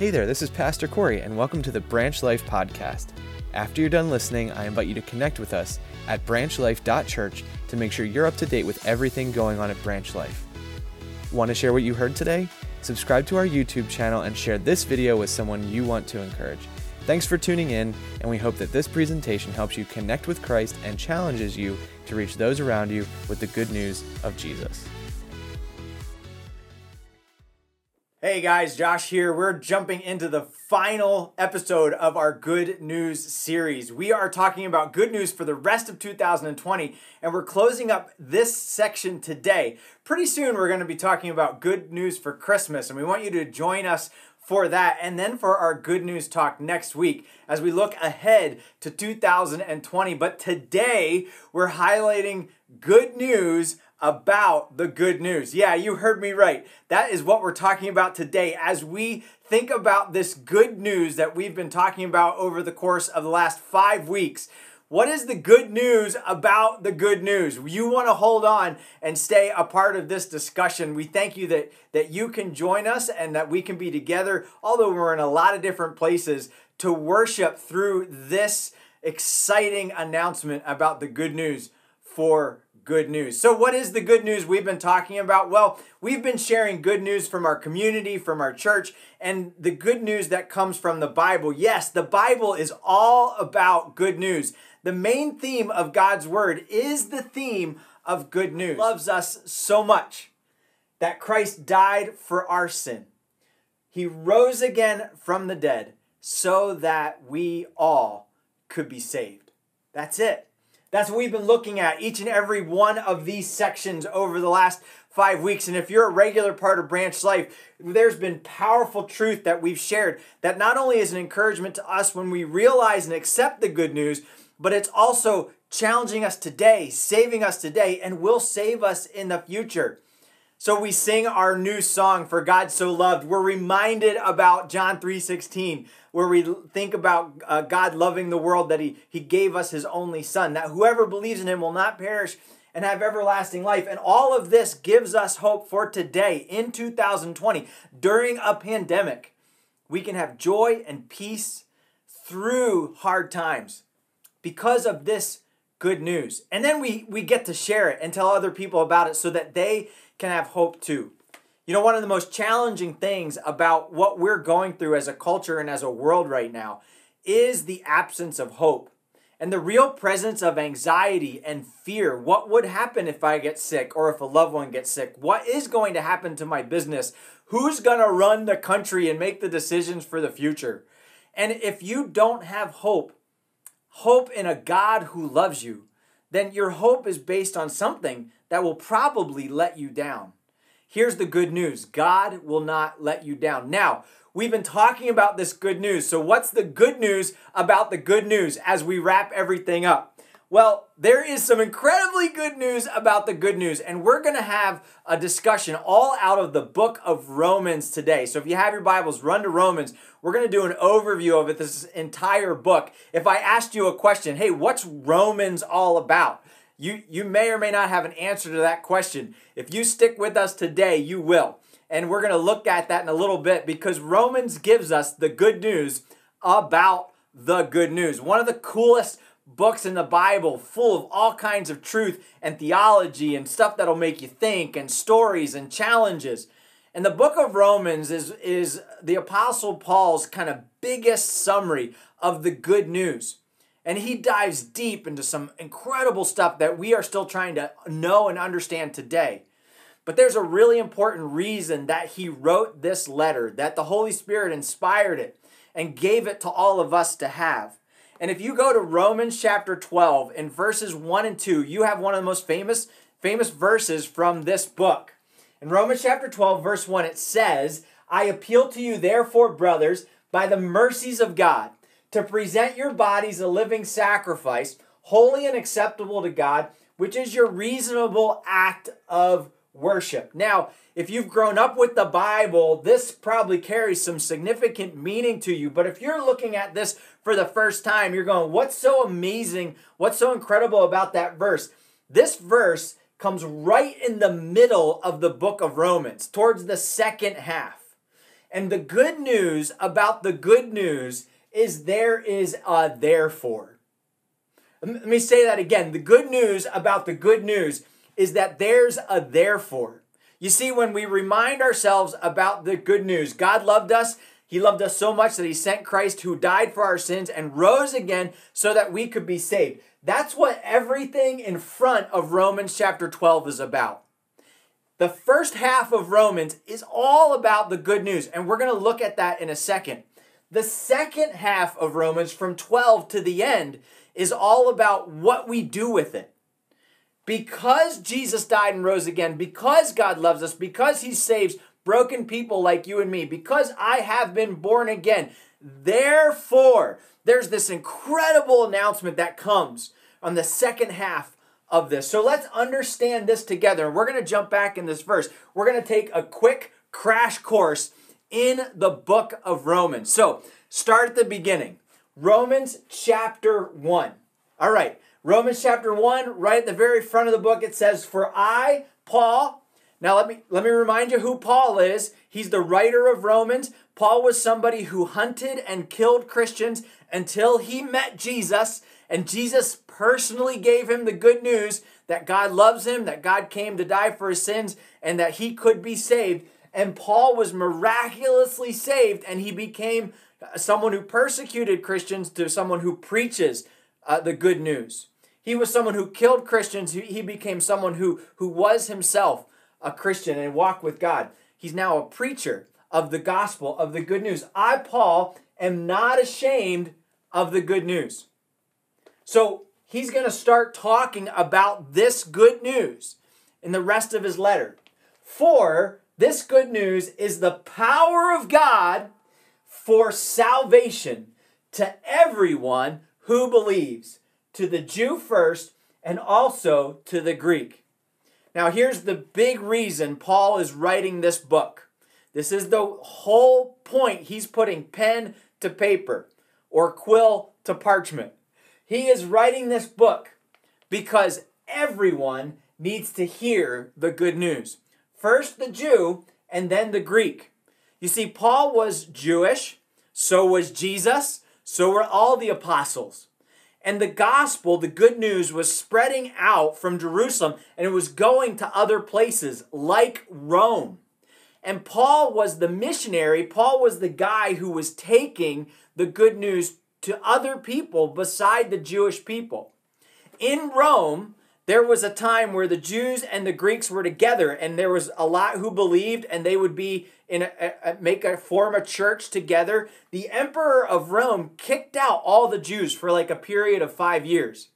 Hey there, this is Pastor Corey, and welcome to the Branch Life Podcast. After you're done listening, I invite you to connect with us at branchlife.church to make sure you're up to date with everything going on at Branch Life. Want to share what you heard today? Subscribe to our YouTube channel and share this video with someone you want to encourage. Thanks for tuning in, and we hope that this presentation helps you connect with Christ and challenges you to reach those around you with the good news of Jesus. Hey guys, Josh here. We're jumping into the final episode of our Good News series. We are talking about good news for the rest of 2020, and we're closing up this section today. Pretty soon, we're going to be talking about good news for Christmas, and we want you to join us for that and then for our good news talk next week as we look ahead to 2020. But today, we're highlighting good news about the good news. Yeah, you heard me right. That is what we're talking about today as we think about this good news that we've been talking about over the course of the last five weeks. What is the good news about the good news? You want to hold on and stay a part of this discussion. We thank you that, that you can join us and that we can be together, although we're in a lot of different places, to worship through this exciting announcement about the good news for good news. So, what is the good news we've been talking about? Well, we've been sharing good news from our community, from our church, and the good news that comes from the Bible. Yes, the Bible is all about good news. The main theme of God's word is the theme of good news. He loves us so much that Christ died for our sin. He rose again from the dead so that we all could be saved. That's it. That's what we've been looking at each and every one of these sections over the last five weeks. And if you're a regular part of Branch Life, there's been powerful truth that we've shared that not only is an encouragement to us when we realize and accept the good news, but it's also challenging us today, saving us today, and will save us in the future. So we sing our new song for God so loved. We're reminded about John 3:16 where we think about uh, God loving the world that he he gave us his only son that whoever believes in him will not perish and have everlasting life. And all of this gives us hope for today in 2020 during a pandemic. We can have joy and peace through hard times because of this good news. And then we we get to share it and tell other people about it so that they can have hope too. You know, one of the most challenging things about what we're going through as a culture and as a world right now is the absence of hope and the real presence of anxiety and fear. What would happen if I get sick or if a loved one gets sick? What is going to happen to my business? Who's going to run the country and make the decisions for the future? And if you don't have hope, hope in a God who loves you, then your hope is based on something that will probably let you down. Here's the good news God will not let you down. Now, we've been talking about this good news. So, what's the good news about the good news as we wrap everything up? Well, there is some incredibly good news about the good news, and we're going to have a discussion all out of the book of Romans today. So, if you have your Bibles, run to Romans. We're going to do an overview of it, this entire book. If I asked you a question, hey, what's Romans all about? You, you may or may not have an answer to that question. If you stick with us today, you will. And we're going to look at that in a little bit because Romans gives us the good news about the good news. One of the coolest books in the Bible, full of all kinds of truth and theology and stuff that'll make you think, and stories and challenges. And the book of Romans is, is the Apostle Paul's kind of biggest summary of the good news. And he dives deep into some incredible stuff that we are still trying to know and understand today. But there's a really important reason that he wrote this letter, that the Holy Spirit inspired it and gave it to all of us to have. And if you go to Romans chapter 12 in verses 1 and 2, you have one of the most famous famous verses from this book. In Romans chapter 12 verse 1 it says, "I appeal to you therefore, brothers, by the mercies of God, to present your bodies a living sacrifice, holy and acceptable to God, which is your reasonable act of worship. Now, if you've grown up with the Bible, this probably carries some significant meaning to you. But if you're looking at this for the first time, you're going, What's so amazing? What's so incredible about that verse? This verse comes right in the middle of the book of Romans, towards the second half. And the good news about the good news is there is a therefore. Let me say that again. The good news about the good news is that there's a therefore. You see, when we remind ourselves about the good news, God loved us. He loved us so much that He sent Christ who died for our sins and rose again so that we could be saved. That's what everything in front of Romans chapter 12 is about. The first half of Romans is all about the good news, and we're going to look at that in a second. The second half of Romans, from 12 to the end, is all about what we do with it. Because Jesus died and rose again, because God loves us, because He saves broken people like you and me, because I have been born again, therefore, there's this incredible announcement that comes on the second half of this. So let's understand this together. We're going to jump back in this verse. We're going to take a quick crash course in the book of Romans. So start at the beginning. Romans chapter 1. All right, Romans chapter 1, right at the very front of the book, it says, For I, Paul, now let me let me remind you who Paul is. He's the writer of Romans. Paul was somebody who hunted and killed Christians until he met Jesus, and Jesus personally gave him the good news that God loves him, that God came to die for his sins, and that he could be saved. And Paul was miraculously saved, and he became someone who persecuted Christians to someone who preaches uh, the good news. He was someone who killed Christians. He became someone who, who was himself a Christian and walked with God. He's now a preacher of the gospel, of the good news. I, Paul, am not ashamed of the good news. So he's going to start talking about this good news in the rest of his letter. For this good news is the power of God for salvation to everyone who believes, to the Jew first and also to the Greek. Now, here's the big reason Paul is writing this book. This is the whole point. He's putting pen to paper or quill to parchment. He is writing this book because everyone needs to hear the good news. First the Jew and then the Greek. You see, Paul was Jewish, so was Jesus, so were all the apostles. And the gospel, the good news, was spreading out from Jerusalem and it was going to other places like Rome. And Paul was the missionary, Paul was the guy who was taking the good news to other people beside the Jewish people. In Rome, there was a time where the Jews and the Greeks were together, and there was a lot who believed, and they would be in a, a, make a form a church together. The emperor of Rome kicked out all the Jews for like a period of five years.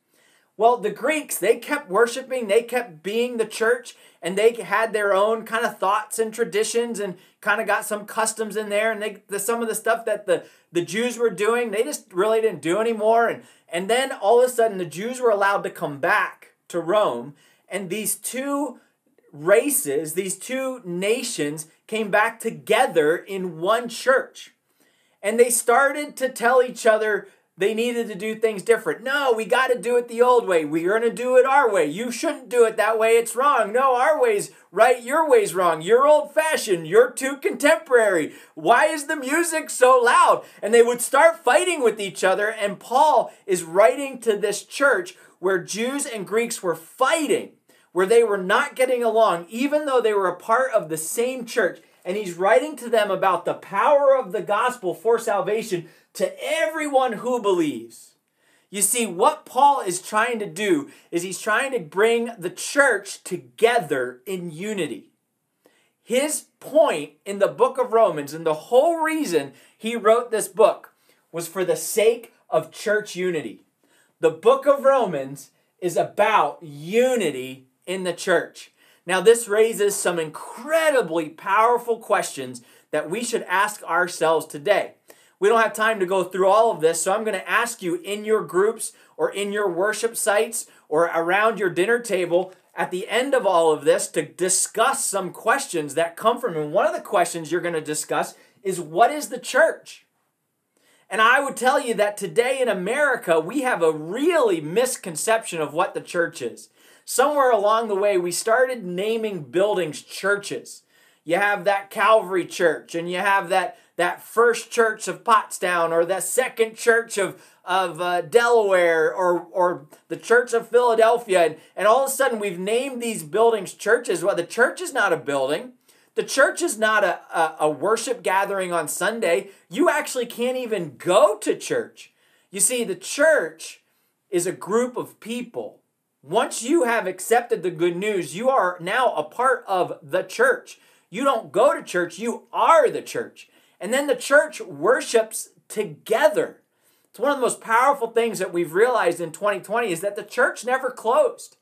Well, the Greeks they kept worshiping, they kept being the church, and they had their own kind of thoughts and traditions, and kind of got some customs in there. And they the, some of the stuff that the the Jews were doing, they just really didn't do anymore. And and then all of a sudden, the Jews were allowed to come back to Rome, and these two races, these two nations came back together in one church. And they started to tell each other they needed to do things different. No, we got to do it the old way. We're going to do it our way. You shouldn't do it that way. It's wrong. No, our way's right. Your way's wrong. You're old fashioned. You're too contemporary. Why is the music so loud? And they would start fighting with each other. And Paul is writing to this church where Jews and Greeks were fighting, where they were not getting along, even though they were a part of the same church. And he's writing to them about the power of the gospel for salvation to everyone who believes. You see, what Paul is trying to do is he's trying to bring the church together in unity. His point in the book of Romans, and the whole reason he wrote this book, was for the sake of church unity. The book of Romans is about unity in the church. Now, this raises some incredibly powerful questions that we should ask ourselves today. We don't have time to go through all of this, so I'm going to ask you in your groups or in your worship sites or around your dinner table at the end of all of this to discuss some questions that come from. And one of the questions you're going to discuss is what is the church? And I would tell you that today in America, we have a really misconception of what the church is. Somewhere along the way, we started naming buildings churches. you have that Calvary Church, and you have that that first church of Pottstown, or that second church of of uh, Delaware, or or the Church of Philadelphia, and, and all of a sudden we've named these buildings churches. Well, the church is not a building. The church is not a, a, a worship gathering on Sunday. You actually can't even go to church. You see, the church is a group of people. Once you have accepted the good news, you are now a part of the church. You don't go to church, you are the church. And then the church worships together. It's one of the most powerful things that we've realized in 2020 is that the church never closed.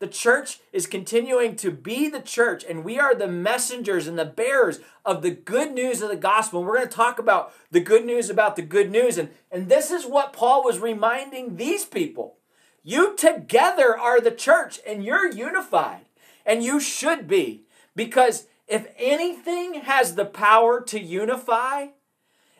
The church is continuing to be the church, and we are the messengers and the bearers of the good news of the gospel. And we're going to talk about the good news about the good news. And, and this is what Paul was reminding these people. You together are the church, and you're unified, and you should be. Because if anything has the power to unify,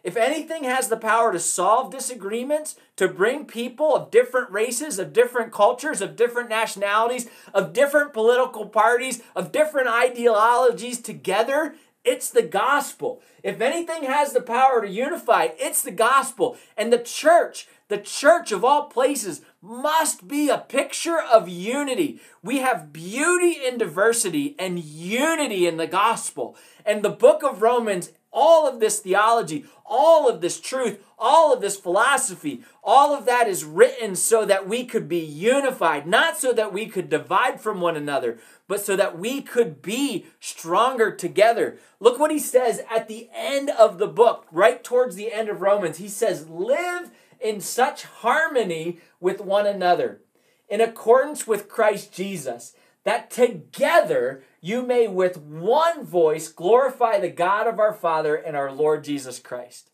if anything has the power to solve disagreements, to bring people of different races, of different cultures, of different nationalities, of different political parties, of different ideologies together, it's the gospel. If anything has the power to unify, it's the gospel. And the church, the church of all places, must be a picture of unity. We have beauty in diversity and unity in the gospel. And the book of Romans all of this theology, all of this truth, all of this philosophy, all of that is written so that we could be unified, not so that we could divide from one another, but so that we could be stronger together. Look what he says at the end of the book, right towards the end of Romans. He says, Live in such harmony with one another, in accordance with Christ Jesus, that together you may with one voice glorify the God of our Father and our Lord Jesus Christ.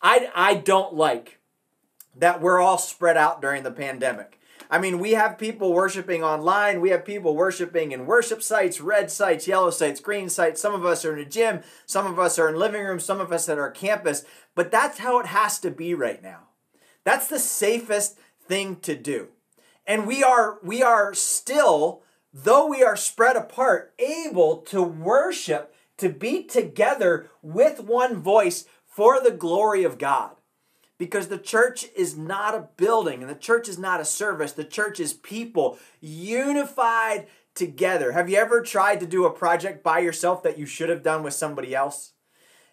I, I don't like that we're all spread out during the pandemic. I mean, we have people worshiping online. We have people worshiping in worship sites, red sites, yellow sites, green sites. Some of us are in a gym. Some of us are in living rooms. Some of us at our campus. But that's how it has to be right now. That's the safest thing to do. And we are we are still though we are spread apart, able to worship, to be together with one voice for the glory of God. Because the church is not a building and the church is not a service. The church is people unified together. Have you ever tried to do a project by yourself that you should have done with somebody else?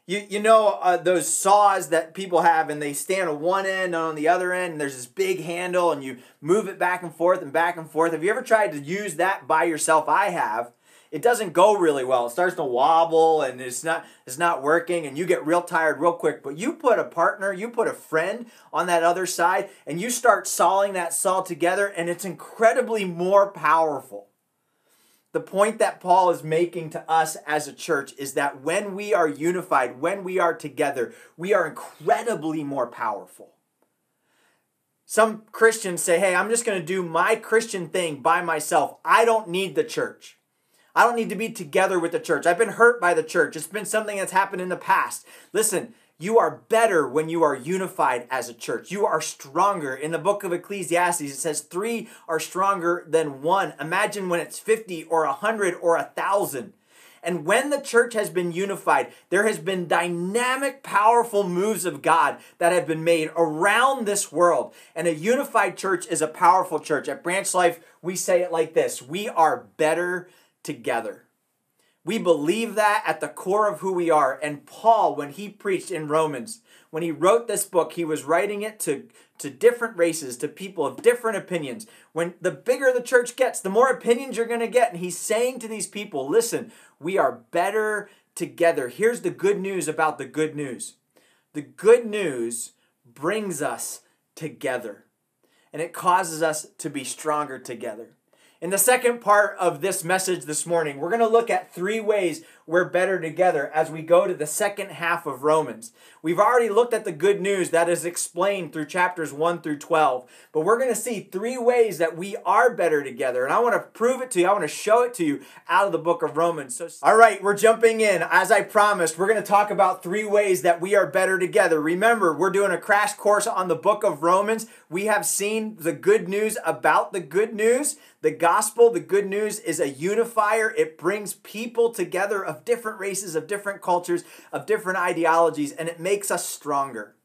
You, you know uh, those saws that people have and they stand on one end and on the other end and there's this big handle and you move it back and forth and back and forth. Have you ever tried to use that by yourself? I have. It doesn't go really well. It starts to wobble and it's not it's not working and you get real tired real quick. But you put a partner you put a friend on that other side and you start sawing that saw together and it's incredibly more powerful the point that Paul is making to us as a church is that when we are unified, when we are together, we are incredibly more powerful. Some Christians say, hey, I'm just going to do my Christian thing by myself. I don't need the church. I don't need to be together with the church. I've been hurt by the church. It's been something that's happened in the past. Listen, you are better when you are unified as a church. You are stronger. In the book of Ecclesiastes, it says three are stronger than one. Imagine when it's 50 or 100 or 1,000. And when the church has been unified, there has been dynamic, powerful moves of God that have been made around this world. And a unified church is a powerful church. At Branch Life, we say it like this We are better together. We believe that at the core of who we are. And Paul, when he preached in Romans, when he wrote this book, he was writing it to, to different races, to people of different opinions. When the bigger the church gets, the more opinions you're going to get. And he's saying to these people, listen, we are better together. Here's the good news about the good news the good news brings us together, and it causes us to be stronger together. In the second part of this message this morning, we're going to look at three ways we're better together as we go to the second half of Romans. We've already looked at the good news that is explained through chapters 1 through 12, but we're going to see three ways that we are better together. And I want to prove it to you, I want to show it to you out of the book of Romans. So, all right, we're jumping in. As I promised, we're going to talk about three ways that we are better together. Remember, we're doing a crash course on the book of Romans. We have seen the good news about the good news. The gospel, the good news, is a unifier. It brings people together of different races, of different cultures, of different ideologies, and it makes us stronger.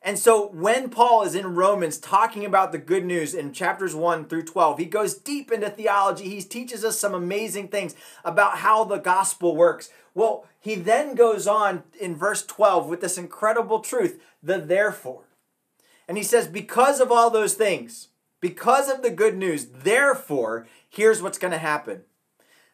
And so when Paul is in Romans talking about the good news in chapters 1 through 12, he goes deep into theology. He teaches us some amazing things about how the gospel works. Well, he then goes on in verse 12 with this incredible truth the therefore. And he says, because of all those things, because of the good news, therefore, here's what's going to happen.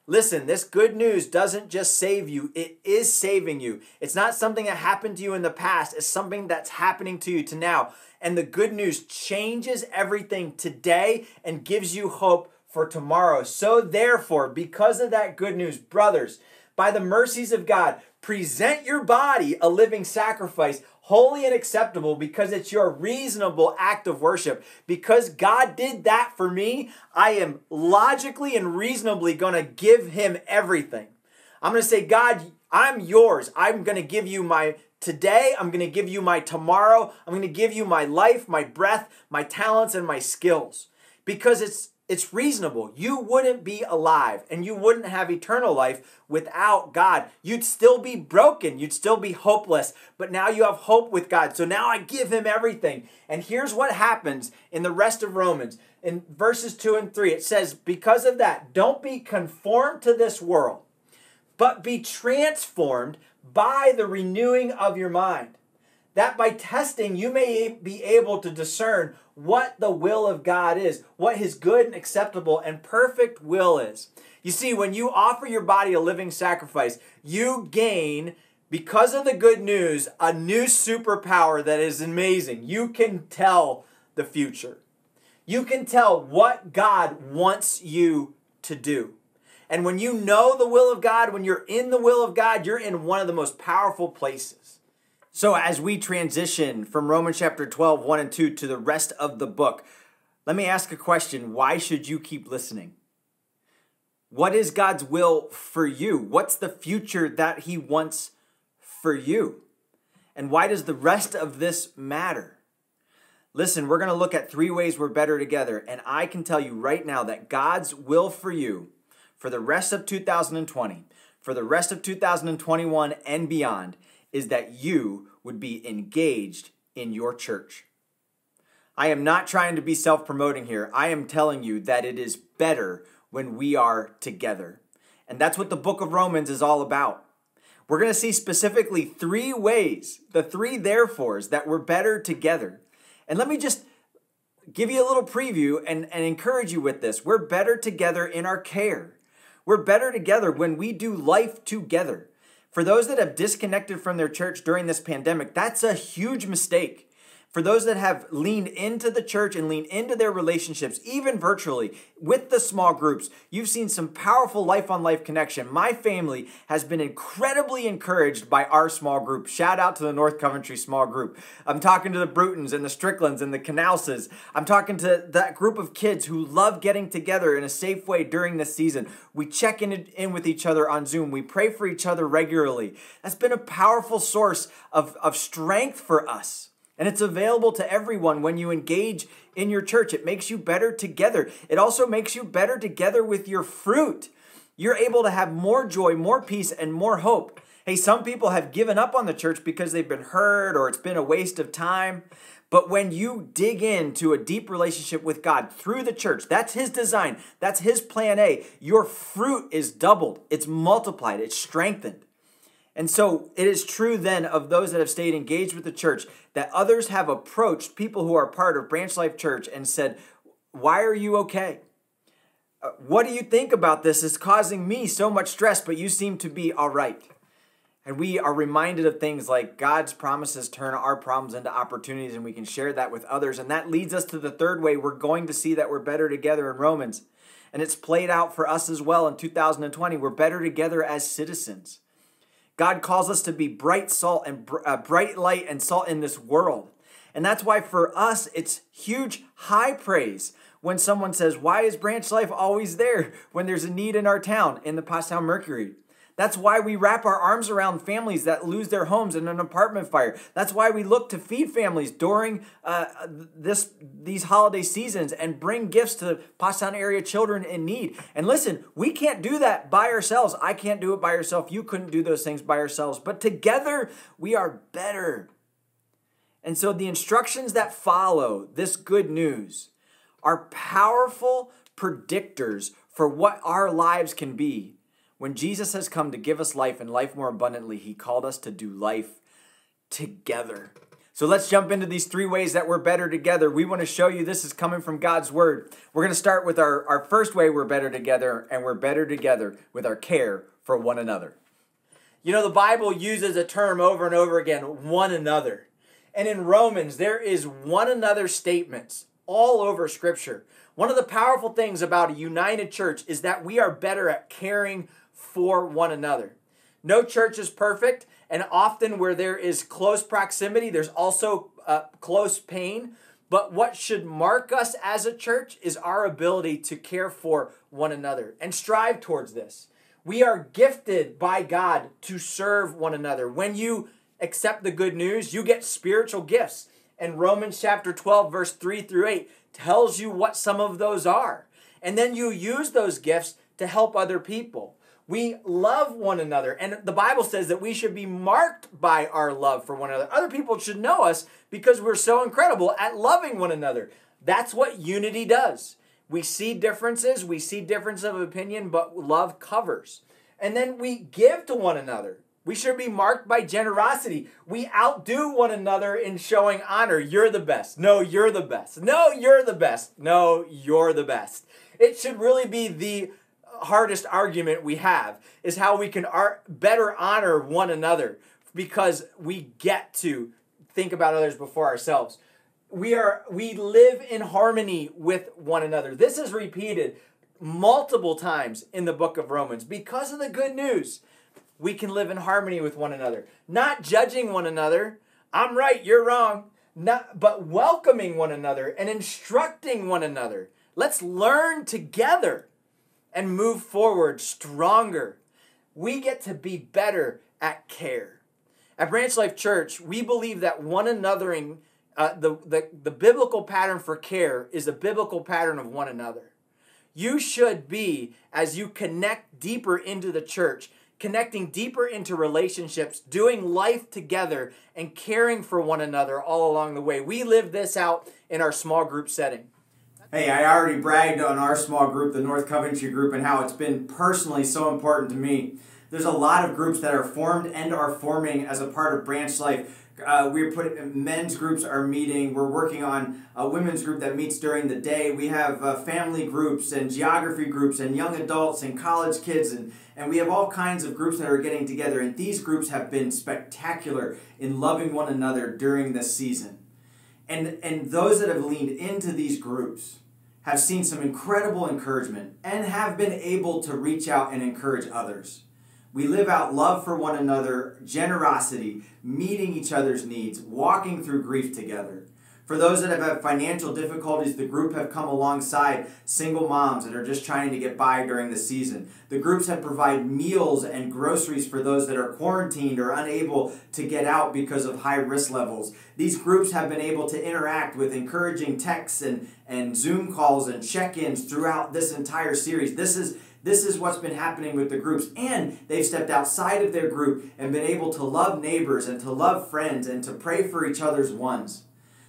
Listen, this good news doesn't just save you, it is saving you. It's not something that happened to you in the past, it's something that's happening to you to now. And the good news changes everything today and gives you hope for tomorrow. So, therefore, because of that good news, brothers, by the mercies of God, present your body a living sacrifice, holy and acceptable because it's your reasonable act of worship. Because God did that for me, I am logically and reasonably going to give him everything. I'm going to say, God, I'm yours. I'm going to give you my today. I'm going to give you my tomorrow. I'm going to give you my life, my breath, my talents, and my skills. Because it's it's reasonable. You wouldn't be alive and you wouldn't have eternal life without God. You'd still be broken. You'd still be hopeless. But now you have hope with God. So now I give him everything. And here's what happens in the rest of Romans. In verses 2 and 3, it says, Because of that, don't be conformed to this world, but be transformed by the renewing of your mind that by testing you may be able to discern what the will of God is, what his good and acceptable and perfect will is. You see, when you offer your body a living sacrifice, you gain, because of the good news, a new superpower that is amazing. You can tell the future. You can tell what God wants you to do. And when you know the will of God, when you're in the will of God, you're in one of the most powerful places. So, as we transition from Romans chapter 12, 1 and 2 to the rest of the book, let me ask a question. Why should you keep listening? What is God's will for you? What's the future that He wants for you? And why does the rest of this matter? Listen, we're going to look at three ways we're better together. And I can tell you right now that God's will for you for the rest of 2020, for the rest of 2021 and beyond, is that you would be engaged in your church. I am not trying to be self promoting here. I am telling you that it is better when we are together. And that's what the book of Romans is all about. We're going to see specifically three ways, the three therefores, that we're better together. And let me just give you a little preview and, and encourage you with this. We're better together in our care. We're better together when we do life together. For those that have disconnected from their church during this pandemic, that's a huge mistake. For those that have leaned into the church and leaned into their relationships, even virtually with the small groups, you've seen some powerful life on life connection. My family has been incredibly encouraged by our small group. Shout out to the North Coventry small group. I'm talking to the Brutons and the Stricklands and the Canalses. I'm talking to that group of kids who love getting together in a safe way during this season. We check in, in with each other on Zoom. We pray for each other regularly. That's been a powerful source of, of strength for us. And it's available to everyone when you engage in your church. It makes you better together. It also makes you better together with your fruit. You're able to have more joy, more peace, and more hope. Hey, some people have given up on the church because they've been hurt or it's been a waste of time. But when you dig into a deep relationship with God through the church, that's His design, that's His plan A, your fruit is doubled, it's multiplied, it's strengthened. And so it is true then of those that have stayed engaged with the church that others have approached people who are part of Branch Life Church and said, Why are you okay? Uh, what do you think about this? It's causing me so much stress, but you seem to be all right. And we are reminded of things like God's promises turn our problems into opportunities, and we can share that with others. And that leads us to the third way we're going to see that we're better together in Romans. And it's played out for us as well in 2020. We're better together as citizens. God calls us to be bright salt and uh, bright light and salt in this world. And that's why for us, it's huge high praise when someone says, Why is Branch Life always there when there's a need in our town in the Pottstown Mercury? That's why we wrap our arms around families that lose their homes in an apartment fire. That's why we look to feed families during uh, this these holiday seasons and bring gifts to Pottstown area children in need. And listen, we can't do that by ourselves. I can't do it by yourself. You couldn't do those things by yourselves. But together, we are better. And so the instructions that follow this good news are powerful predictors for what our lives can be. When Jesus has come to give us life and life more abundantly, he called us to do life together. So let's jump into these three ways that we're better together. We want to show you this is coming from God's word. We're going to start with our, our first way we're better together, and we're better together with our care for one another. You know, the Bible uses a term over and over again one another. And in Romans, there is one another statements all over Scripture. One of the powerful things about a united church is that we are better at caring for one another. No church is perfect, and often where there is close proximity, there's also uh, close pain. But what should mark us as a church is our ability to care for one another and strive towards this. We are gifted by God to serve one another. When you accept the good news, you get spiritual gifts. And Romans chapter 12, verse 3 through 8 tells you what some of those are. And then you use those gifts to help other people. We love one another. And the Bible says that we should be marked by our love for one another. Other people should know us because we're so incredible at loving one another. That's what unity does. We see differences, we see difference of opinion, but love covers. And then we give to one another. We should be marked by generosity. We outdo one another in showing honor. You're the best. No, you're the best. No, you're the best. No, you're the best. It should really be the hardest argument we have is how we can ar- better honor one another because we get to think about others before ourselves. We are we live in harmony with one another. This is repeated multiple times in the book of Romans because of the good news we can live in harmony with one another, not judging one another. I'm right, you're wrong. Not, but welcoming one another and instructing one another. Let's learn together and move forward stronger. We get to be better at care. At Branch Life Church, we believe that one anothering, uh, the, the, the biblical pattern for care is a biblical pattern of one another. You should be, as you connect deeper into the church, connecting deeper into relationships, doing life together, and caring for one another all along the way. We live this out in our small group setting. Hey, I already bragged on our small group, the North Coventry group, and how it's been personally so important to me. There's a lot of groups that are formed and are forming as a part of Branch Life uh, we're putting men's groups are meeting. We're working on a women's group that meets during the day. We have uh, family groups and geography groups and young adults and college kids and and we have all kinds of groups that are getting together. And these groups have been spectacular in loving one another during this season. And and those that have leaned into these groups have seen some incredible encouragement and have been able to reach out and encourage others. We live out love for one another, generosity, meeting each other's needs, walking through grief together. For those that have had financial difficulties, the group have come alongside single moms that are just trying to get by during the season. The groups have provided meals and groceries for those that are quarantined or unable to get out because of high risk levels. These groups have been able to interact with encouraging texts and, and Zoom calls and check ins throughout this entire series. This is this is what's been happening with the groups. And they've stepped outside of their group and been able to love neighbors and to love friends and to pray for each other's ones.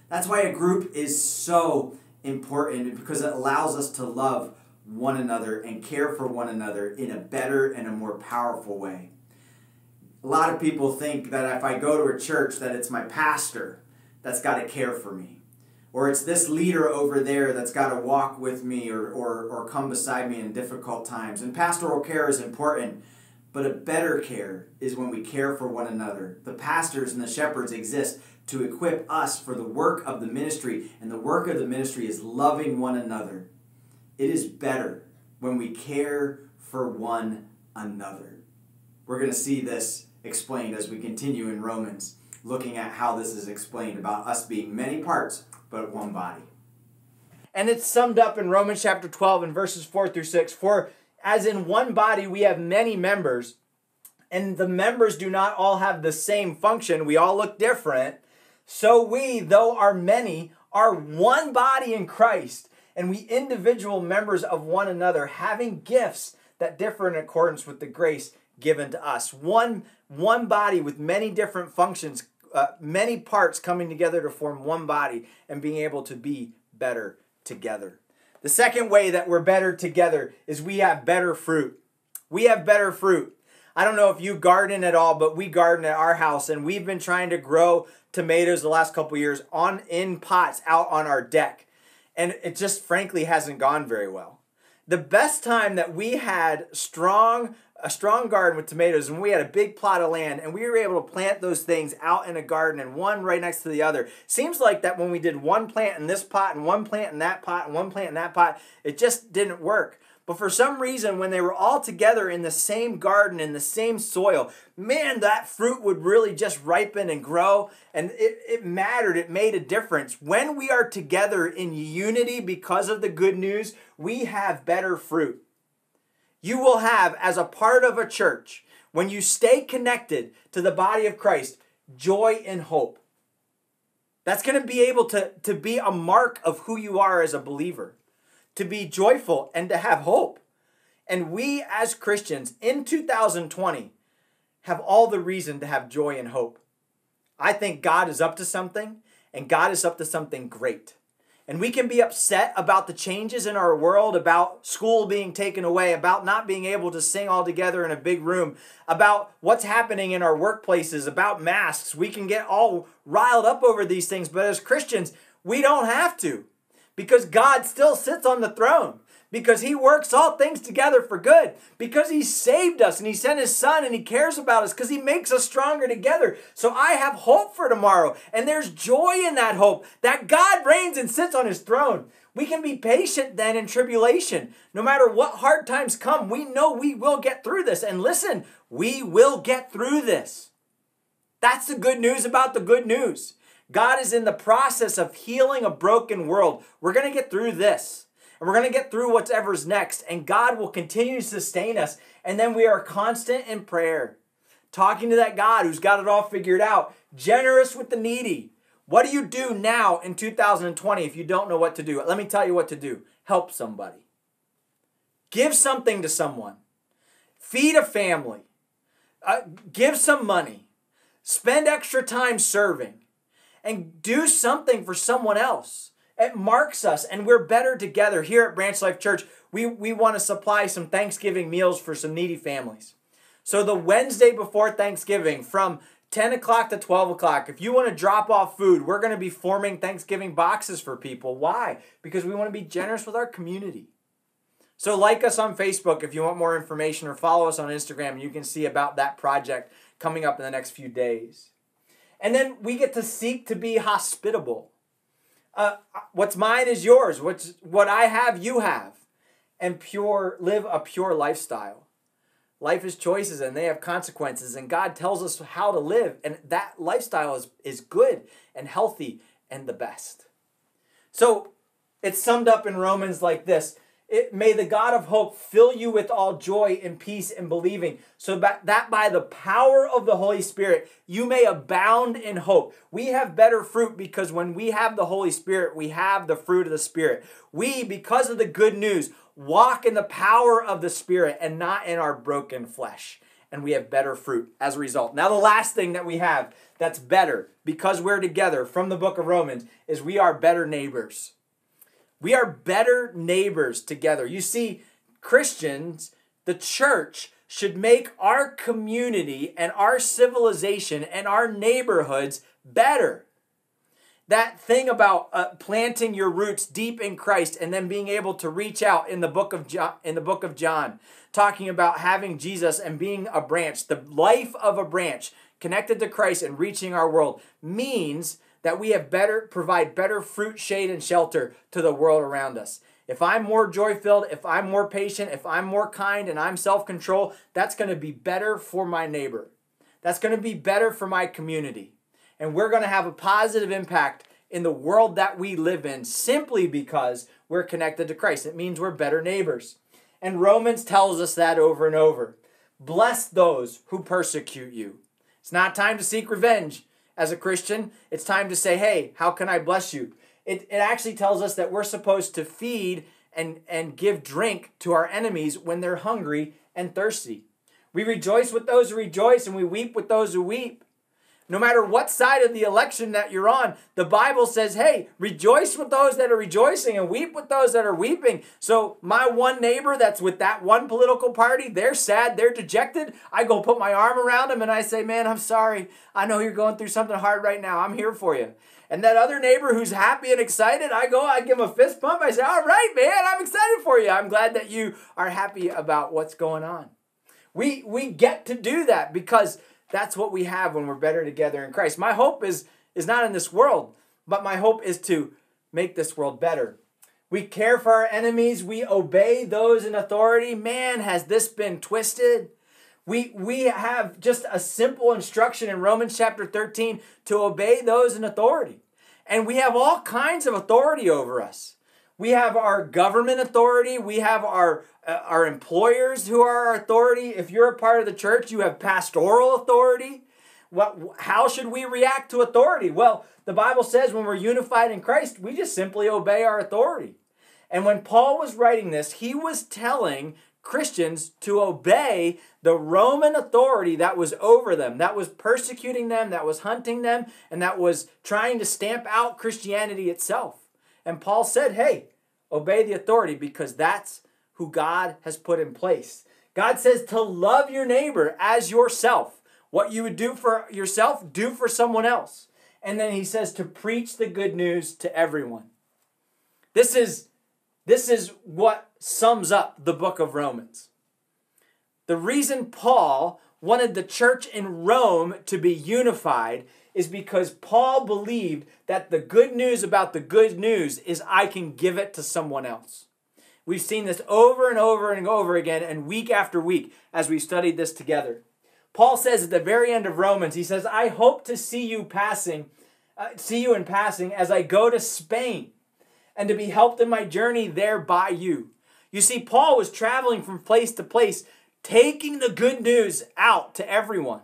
That's why a group is so important because it allows us to love one another and care for one another in a better and a more powerful way. A lot of people think that if I go to a church that it's my pastor that's got to care for me or it's this leader over there that's got to walk with me or, or, or come beside me in difficult times. And pastoral care is important, but a better care is when we care for one another. The pastors and the shepherds exist to equip us for the work of the ministry, and the work of the ministry is loving one another. It is better when we care for one another. We're going to see this explained as we continue in Romans, looking at how this is explained about us being many parts but one body. And it's summed up in Romans chapter 12 and verses 4 through 6. For as in one body we have many members, and the members do not all have the same function, we all look different. So we, though are many, are one body in Christ, and we individual members of one another, having gifts that differ in accordance with the grace given to us. One, one body with many different functions, uh, many parts coming together to form one body and being able to be better together. The second way that we're better together is we have better fruit. We have better fruit. I don't know if you garden at all, but we garden at our house and we've been trying to grow tomatoes the last couple years on in pots out on our deck. And it just frankly hasn't gone very well. The best time that we had strong a strong garden with tomatoes and we had a big plot of land and we were able to plant those things out in a garden and one right next to the other. Seems like that when we did one plant in this pot and one plant in that pot and one plant in that pot, it just didn't work. But for some reason, when they were all together in the same garden, in the same soil, man, that fruit would really just ripen and grow. And it, it mattered, it made a difference. When we are together in unity because of the good news, we have better fruit. You will have, as a part of a church, when you stay connected to the body of Christ, joy and hope. That's going to be able to, to be a mark of who you are as a believer to be joyful and to have hope. And we as Christians in 2020 have all the reason to have joy and hope. I think God is up to something, and God is up to something great. And we can be upset about the changes in our world, about school being taken away, about not being able to sing all together in a big room, about what's happening in our workplaces, about masks. We can get all riled up over these things, but as Christians, we don't have to because God still sits on the throne, because He works all things together for good, because He saved us and He sent His Son and He cares about us, because He makes us stronger together. So I have hope for tomorrow, and there's joy in that hope that God reigns and sits on His throne. We can be patient then in tribulation. No matter what hard times come, we know we will get through this. And listen, we will get through this. That's the good news about the good news. God is in the process of healing a broken world. We're going to get through this. And we're going to get through whatever's next. And God will continue to sustain us. And then we are constant in prayer, talking to that God who's got it all figured out, generous with the needy. What do you do now in 2020 if you don't know what to do? Let me tell you what to do help somebody, give something to someone, feed a family, uh, give some money, spend extra time serving and do something for someone else. It marks us and we're better together. Here at Branch Life Church, we, we want to supply some Thanksgiving meals for some needy families. So the Wednesday before Thanksgiving from 10 o'clock to 12 o'clock, if you want to drop off food, we're going to be forming Thanksgiving boxes for people. Why? Because we want to be generous with our community. So like us on Facebook if you want more information or follow us on Instagram. You can see about that project coming up in the next few days. And then we get to seek to be hospitable. Uh, what's mine is yours. What's what I have, you have. And pure live a pure lifestyle. Life is choices and they have consequences. And God tells us how to live. And that lifestyle is, is good and healthy and the best. So it's summed up in Romans like this it, may the God of hope fill you with all joy and peace in believing, so that by the power of the Holy Spirit you may abound in hope. We have better fruit because when we have the Holy Spirit, we have the fruit of the Spirit. We, because of the good news, walk in the power of the Spirit and not in our broken flesh. And we have better fruit as a result. Now, the last thing that we have that's better because we're together from the book of Romans is we are better neighbors. We are better neighbors together. You see, Christians, the church, should make our community and our civilization and our neighborhoods better. That thing about uh, planting your roots deep in Christ and then being able to reach out in the book of John, in the book of John, talking about having Jesus and being a branch, the life of a branch connected to Christ and reaching our world means that we have better provide better fruit, shade, and shelter to the world around us. If I'm more joy filled, if I'm more patient, if I'm more kind and I'm self control, that's going to be better for my neighbor. That's going to be better for my community. And we're going to have a positive impact in the world that we live in simply because we're connected to Christ. It means we're better neighbors. And Romans tells us that over and over. Bless those who persecute you. It's not time to seek revenge as a Christian. It's time to say, hey, how can I bless you? It, it actually tells us that we're supposed to feed and, and give drink to our enemies when they're hungry and thirsty. We rejoice with those who rejoice and we weep with those who weep. No matter what side of the election that you're on, the Bible says, hey, rejoice with those that are rejoicing and weep with those that are weeping. So, my one neighbor that's with that one political party, they're sad, they're dejected. I go put my arm around them and I say, man, I'm sorry. I know you're going through something hard right now. I'm here for you. And that other neighbor who's happy and excited, I go, I give him a fist pump. I say, all right, man, I'm excited for you. I'm glad that you are happy about what's going on. We, we get to do that because that's what we have when we're better together in Christ. My hope is, is not in this world, but my hope is to make this world better. We care for our enemies. We obey those in authority. Man, has this been twisted. We, we have just a simple instruction in Romans chapter 13 to obey those in authority. And we have all kinds of authority over us. We have our government authority. We have our, uh, our employers who are our authority. If you're a part of the church, you have pastoral authority. What, how should we react to authority? Well, the Bible says when we're unified in Christ, we just simply obey our authority. And when Paul was writing this, he was telling Christians to obey the Roman authority that was over them, that was persecuting them, that was hunting them, and that was trying to stamp out Christianity itself. And Paul said, hey, obey the authority because that's who God has put in place. God says to love your neighbor as yourself. What you would do for yourself, do for someone else. And then he says to preach the good news to everyone. This is this is what sums up the book of Romans. The reason Paul wanted the church in Rome to be unified is because Paul believed that the good news about the good news is I can give it to someone else. We've seen this over and over and over again, and week after week as we studied this together. Paul says at the very end of Romans, he says, I hope to see you passing, uh, see you in passing as I go to Spain and to be helped in my journey there by you. You see, Paul was traveling from place to place, taking the good news out to everyone.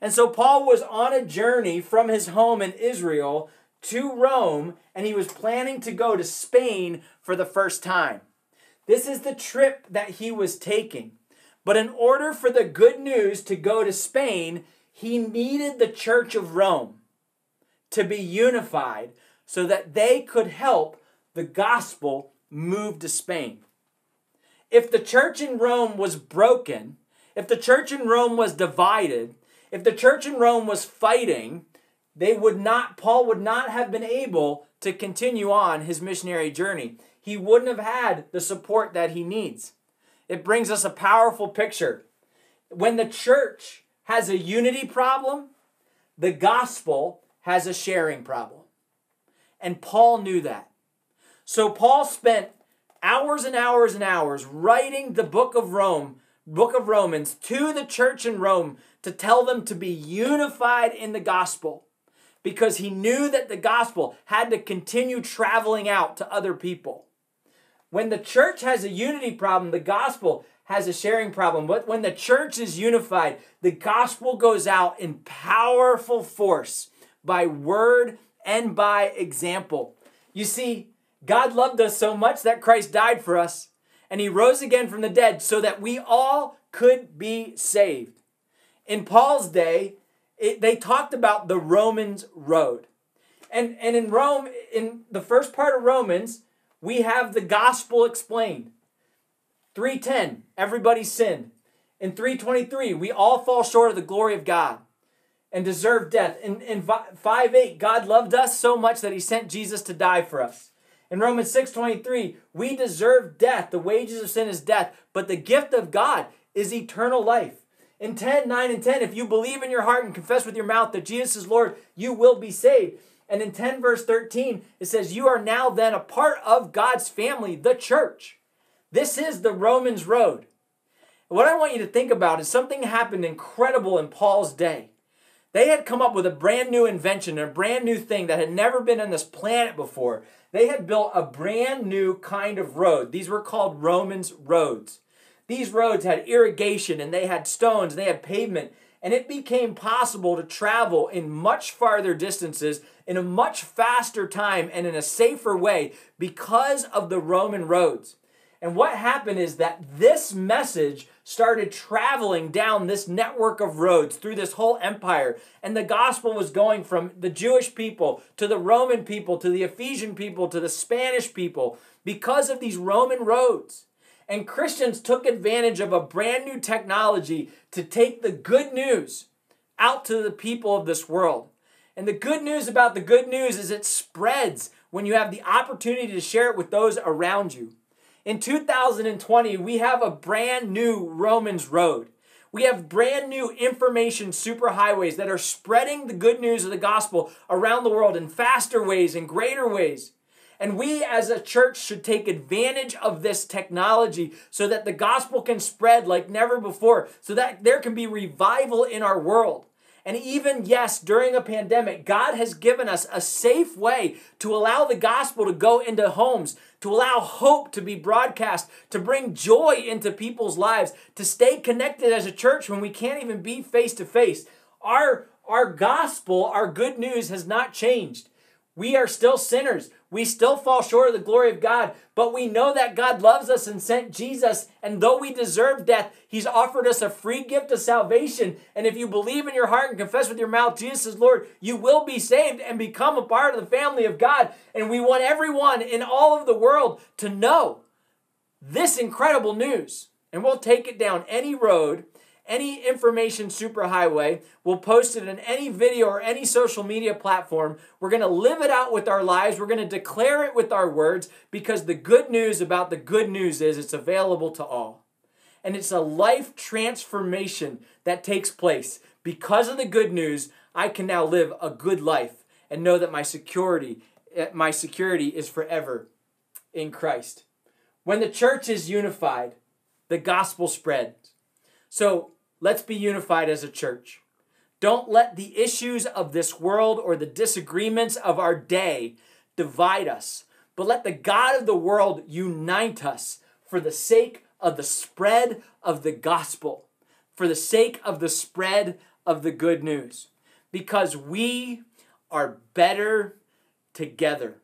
And so Paul was on a journey from his home in Israel to Rome, and he was planning to go to Spain for the first time. This is the trip that he was taking. But in order for the good news to go to Spain, he needed the church of Rome to be unified so that they could help the gospel move to Spain. If the church in Rome was broken, if the church in Rome was divided, if the church in Rome was fighting, they would not Paul would not have been able to continue on his missionary journey he wouldn't have had the support that he needs. It brings us a powerful picture. When the church has a unity problem, the gospel has a sharing problem. And Paul knew that. So Paul spent hours and hours and hours writing the book of Rome, book of Romans to the church in Rome to tell them to be unified in the gospel because he knew that the gospel had to continue traveling out to other people. When the church has a unity problem, the gospel has a sharing problem. But when the church is unified, the gospel goes out in powerful force by word and by example. You see, God loved us so much that Christ died for us and he rose again from the dead so that we all could be saved. In Paul's day, it, they talked about the Romans road. And, and in Rome, in the first part of Romans, we have the gospel explained. 310, everybody sinned. In 323, we all fall short of the glory of God and deserve death. In, in 5 8, God loved us so much that he sent Jesus to die for us. In Romans 6 23, we deserve death. The wages of sin is death, but the gift of God is eternal life. In 10, 9, and 10, if you believe in your heart and confess with your mouth that Jesus is Lord, you will be saved. And in 10 verse 13, it says, You are now then a part of God's family, the church. This is the Romans road. What I want you to think about is something happened incredible in Paul's day. They had come up with a brand new invention, a brand new thing that had never been on this planet before. They had built a brand new kind of road. These were called Romans roads. these roads had irrigation and they had stones, and they had pavement, and it became possible to travel in much farther distances in a much faster time and in a safer way because of the Roman roads. And what happened is that this message started traveling down this network of roads through this whole empire. And the gospel was going from the Jewish people to the Roman people to the Ephesian people to the Spanish people because of these Roman roads. And Christians took advantage of a brand new technology to take the good news out to the people of this world. And the good news about the good news is it spreads when you have the opportunity to share it with those around you. In 2020, we have a brand new Romans road. We have brand new information superhighways that are spreading the good news of the gospel around the world in faster ways and greater ways. And we as a church should take advantage of this technology so that the gospel can spread like never before, so that there can be revival in our world. And even, yes, during a pandemic, God has given us a safe way to allow the gospel to go into homes, to allow hope to be broadcast, to bring joy into people's lives, to stay connected as a church when we can't even be face to face. Our our gospel, our good news has not changed. We are still sinners. We still fall short of the glory of God, but we know that God loves us and sent Jesus. And though we deserve death, He's offered us a free gift of salvation. And if you believe in your heart and confess with your mouth Jesus is Lord, you will be saved and become a part of the family of God. And we want everyone in all of the world to know this incredible news. And we'll take it down any road any information superhighway. We'll post it in any video or any social media platform. We're going to live it out with our lives. We're going to declare it with our words because the good news about the good news is it's available to all. And it's a life transformation that takes place. Because of the good news, I can now live a good life and know that my security eh, my security is forever in Christ. When the church is unified, the gospel spreads. So Let's be unified as a church. Don't let the issues of this world or the disagreements of our day divide us, but let the God of the world unite us for the sake of the spread of the gospel, for the sake of the spread of the good news, because we are better together.